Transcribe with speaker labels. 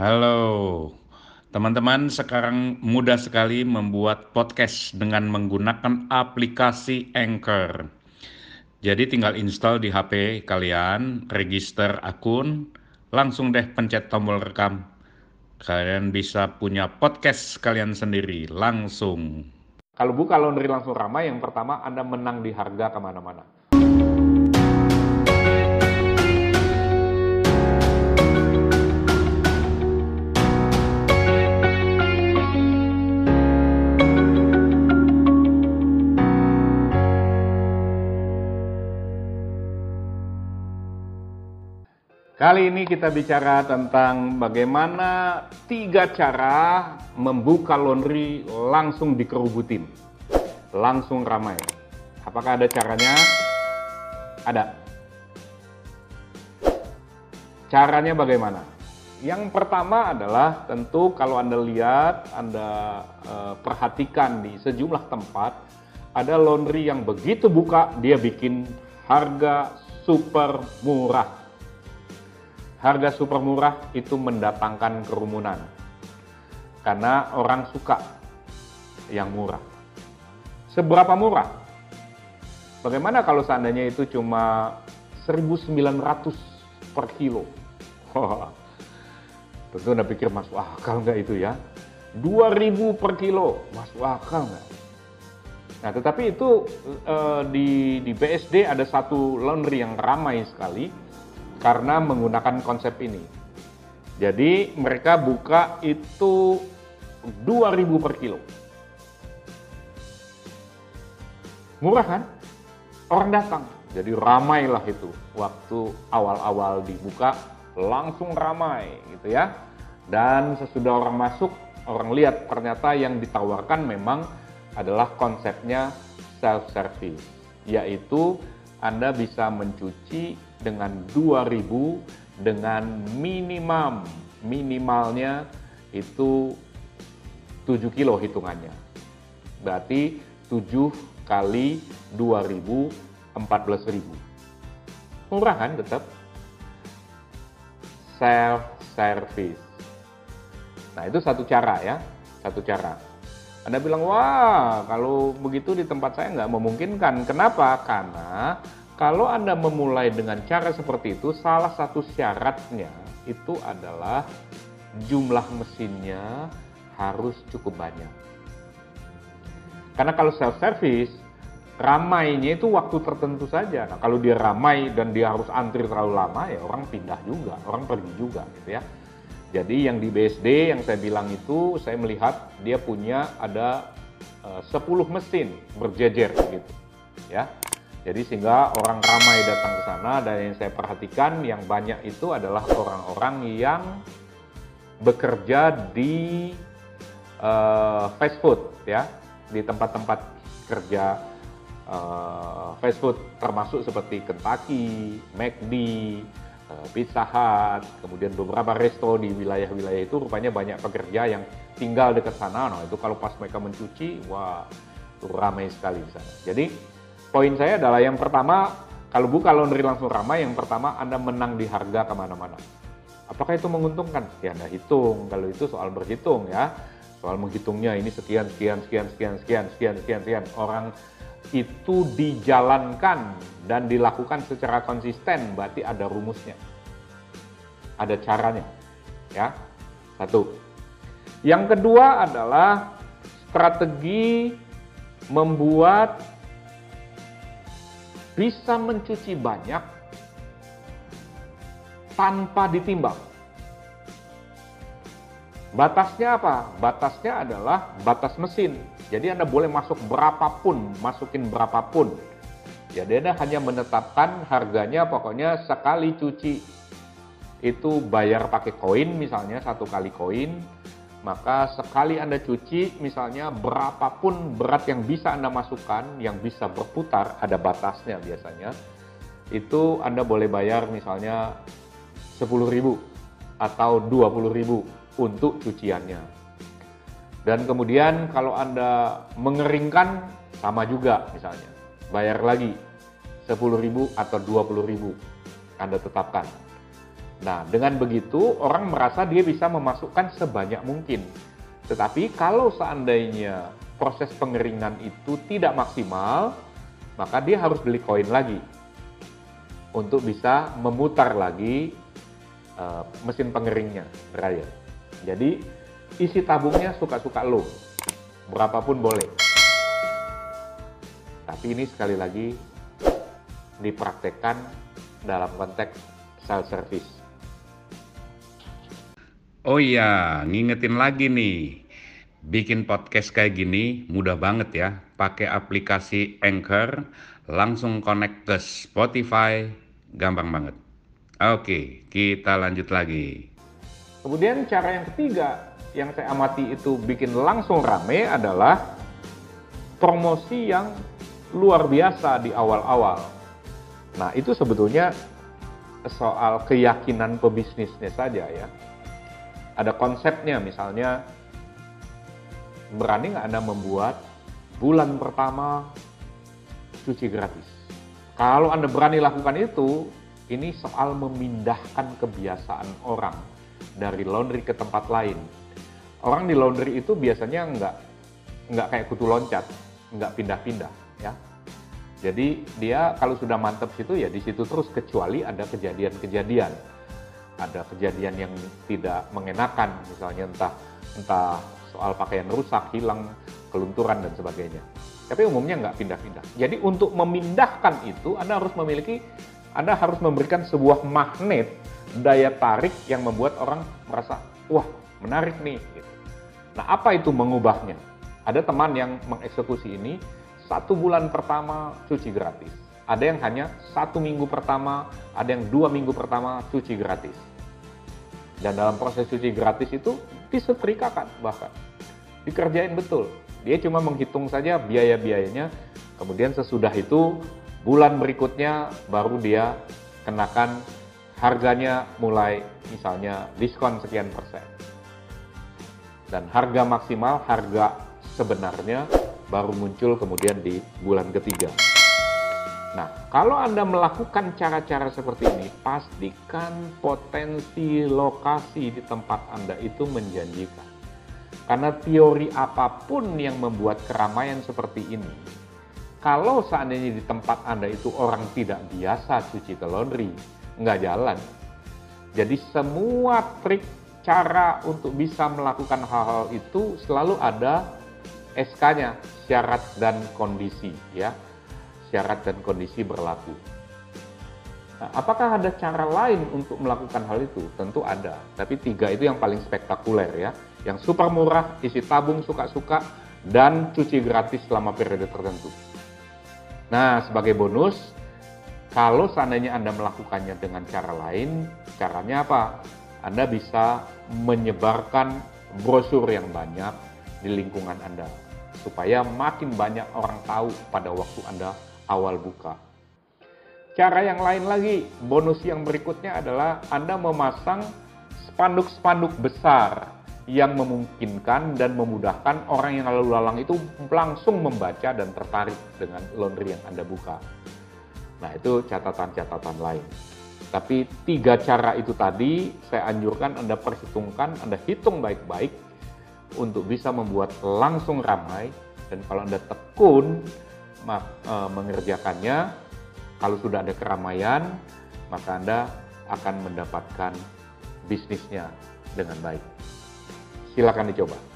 Speaker 1: Halo, teman-teman. Sekarang mudah sekali membuat podcast dengan menggunakan aplikasi Anchor. Jadi tinggal install di HP kalian, register akun, langsung deh pencet tombol rekam. Kalian bisa punya podcast kalian sendiri langsung.
Speaker 2: Kalau buka laundry langsung ramai, yang pertama Anda menang di harga ke mana-mana. Kali ini kita bicara tentang bagaimana tiga cara membuka laundry langsung dikerubutin, langsung ramai. Apakah ada caranya? Ada. Caranya bagaimana? Yang pertama adalah tentu kalau Anda lihat, Anda eh, perhatikan di sejumlah tempat, ada laundry yang begitu buka, dia bikin harga super murah harga super murah itu mendatangkan kerumunan. Karena orang suka yang murah. Seberapa murah? Bagaimana kalau seandainya itu cuma 1.900 per kilo? tentu Anda pikir masuk akal nggak itu ya? 2.000 per kilo, masuk akal nggak? Nah, tetapi itu eh, di, di BSD ada satu laundry yang ramai sekali, karena menggunakan konsep ini. Jadi mereka buka itu 2000 per kilo. Murah kan? Orang datang. Jadi ramailah itu. Waktu awal-awal dibuka langsung ramai gitu ya. Dan sesudah orang masuk, orang lihat ternyata yang ditawarkan memang adalah konsepnya self service, yaitu Anda bisa mencuci dengan 2000 dengan minimum minimalnya itu 7 kilo hitungannya. Berarti 7 kali 2000 14.000. Murah kan tetap? Self service. Nah, itu satu cara ya, satu cara. Anda bilang, wah kalau begitu di tempat saya nggak memungkinkan. Kenapa? Karena kalau Anda memulai dengan cara seperti itu, salah satu syaratnya itu adalah jumlah mesinnya harus cukup banyak. Karena kalau self-service, ramainya itu waktu tertentu saja. Nah, kalau dia ramai dan dia harus antri terlalu lama, ya orang pindah juga, orang pergi juga gitu ya. Jadi yang di BSD yang saya bilang itu, saya melihat dia punya ada eh, uh, 10 mesin berjejer gitu. Ya, jadi sehingga orang ramai datang ke sana dan yang saya perhatikan yang banyak itu adalah orang-orang yang bekerja di uh, fast food ya, di tempat-tempat kerja uh, fast food termasuk seperti Kentucky, McD, uh, Pizza Hut, kemudian beberapa resto di wilayah-wilayah itu rupanya banyak pekerja yang tinggal dekat sana. Nah, itu kalau pas mereka mencuci, wah, ramai sekali di sana. Jadi poin saya adalah yang pertama, kalau buka laundry langsung ramai, yang pertama Anda menang di harga ke mana-mana. Apakah itu menguntungkan? Ya Anda hitung, kalau itu soal berhitung ya. Soal menghitungnya ini sekian, sekian, sekian, sekian, sekian, sekian, sekian, sekian. Orang itu dijalankan dan dilakukan secara konsisten, berarti ada rumusnya. Ada caranya. Ya, satu. Yang kedua adalah strategi membuat bisa mencuci banyak tanpa ditimbang. Batasnya apa? Batasnya adalah batas mesin. Jadi Anda boleh masuk berapapun, masukin berapapun. Jadi Anda hanya menetapkan harganya pokoknya sekali cuci itu bayar pakai koin misalnya satu kali koin maka sekali Anda cuci, misalnya berapapun berat yang bisa Anda masukkan, yang bisa berputar, ada batasnya biasanya, itu Anda boleh bayar misalnya 10.000 atau 20.000 untuk cuciannya. Dan kemudian kalau Anda mengeringkan, sama juga misalnya, bayar lagi 10.000 atau 20.000 Anda tetapkan. Nah, dengan begitu orang merasa dia bisa memasukkan sebanyak mungkin. Tetapi kalau seandainya proses pengeringan itu tidak maksimal, maka dia harus beli koin lagi untuk bisa memutar lagi uh, mesin pengeringnya, dryer. Jadi isi tabungnya suka-suka lo, berapapun boleh. Tapi ini sekali lagi dipraktekkan dalam konteks self service.
Speaker 1: Oh iya, ngingetin lagi nih. Bikin podcast kayak gini mudah banget ya. Pakai aplikasi Anchor, langsung connect ke Spotify, gampang banget. Oke, kita lanjut lagi.
Speaker 2: Kemudian cara yang ketiga yang saya amati itu bikin langsung rame adalah promosi yang luar biasa di awal-awal. Nah, itu sebetulnya soal keyakinan pebisnisnya saja ya ada konsepnya misalnya berani nggak Anda membuat bulan pertama cuci gratis. Kalau Anda berani lakukan itu, ini soal memindahkan kebiasaan orang dari laundry ke tempat lain. Orang di laundry itu biasanya nggak nggak kayak kutu loncat, nggak pindah-pindah, ya. Jadi dia kalau sudah mantap situ ya di situ terus kecuali ada kejadian-kejadian ada kejadian yang tidak mengenakan, misalnya entah entah soal pakaian rusak, hilang, kelunturan dan sebagainya. Tapi umumnya nggak pindah-pindah. Jadi untuk memindahkan itu, Anda harus memiliki, Anda harus memberikan sebuah magnet daya tarik yang membuat orang merasa, wah menarik nih. Gitu. Nah apa itu mengubahnya? Ada teman yang mengeksekusi ini, satu bulan pertama cuci gratis. Ada yang hanya satu minggu pertama, ada yang dua minggu pertama cuci gratis. Dan dalam proses cuci gratis itu disetrikakan bahkan. Dikerjain betul. Dia cuma menghitung saja biaya-biayanya. Kemudian sesudah itu bulan berikutnya baru dia kenakan harganya mulai misalnya diskon sekian persen. Dan harga maksimal, harga sebenarnya baru muncul kemudian di bulan ketiga. Nah, kalau Anda melakukan cara-cara seperti ini, pastikan potensi lokasi di tempat Anda itu menjanjikan. Karena teori apa pun yang membuat keramaian seperti ini, kalau seandainya di tempat Anda itu orang tidak biasa cuci ke laundry, nggak jalan. Jadi semua trik cara untuk bisa melakukan hal-hal itu selalu ada SK-nya, syarat dan kondisi ya syarat dan kondisi berlaku. Nah, apakah ada cara lain untuk melakukan hal itu? Tentu ada, tapi tiga itu yang paling spektakuler ya. Yang super murah, isi tabung suka-suka, dan cuci gratis selama periode tertentu. Nah, sebagai bonus, kalau seandainya Anda melakukannya dengan cara lain, caranya apa? Anda bisa menyebarkan brosur yang banyak di lingkungan Anda supaya makin banyak orang tahu pada waktu Anda awal buka. Cara yang lain lagi, bonus yang berikutnya adalah Anda memasang spanduk-spanduk besar yang memungkinkan dan memudahkan orang yang lalu lalang itu langsung membaca dan tertarik dengan laundry yang Anda buka. Nah, itu catatan-catatan lain. Tapi tiga cara itu tadi saya anjurkan Anda perhitungkan, Anda hitung baik-baik untuk bisa membuat langsung ramai dan kalau Anda tekun mengerjakannya, kalau sudah ada keramaian, maka Anda akan mendapatkan bisnisnya dengan baik. Silakan dicoba.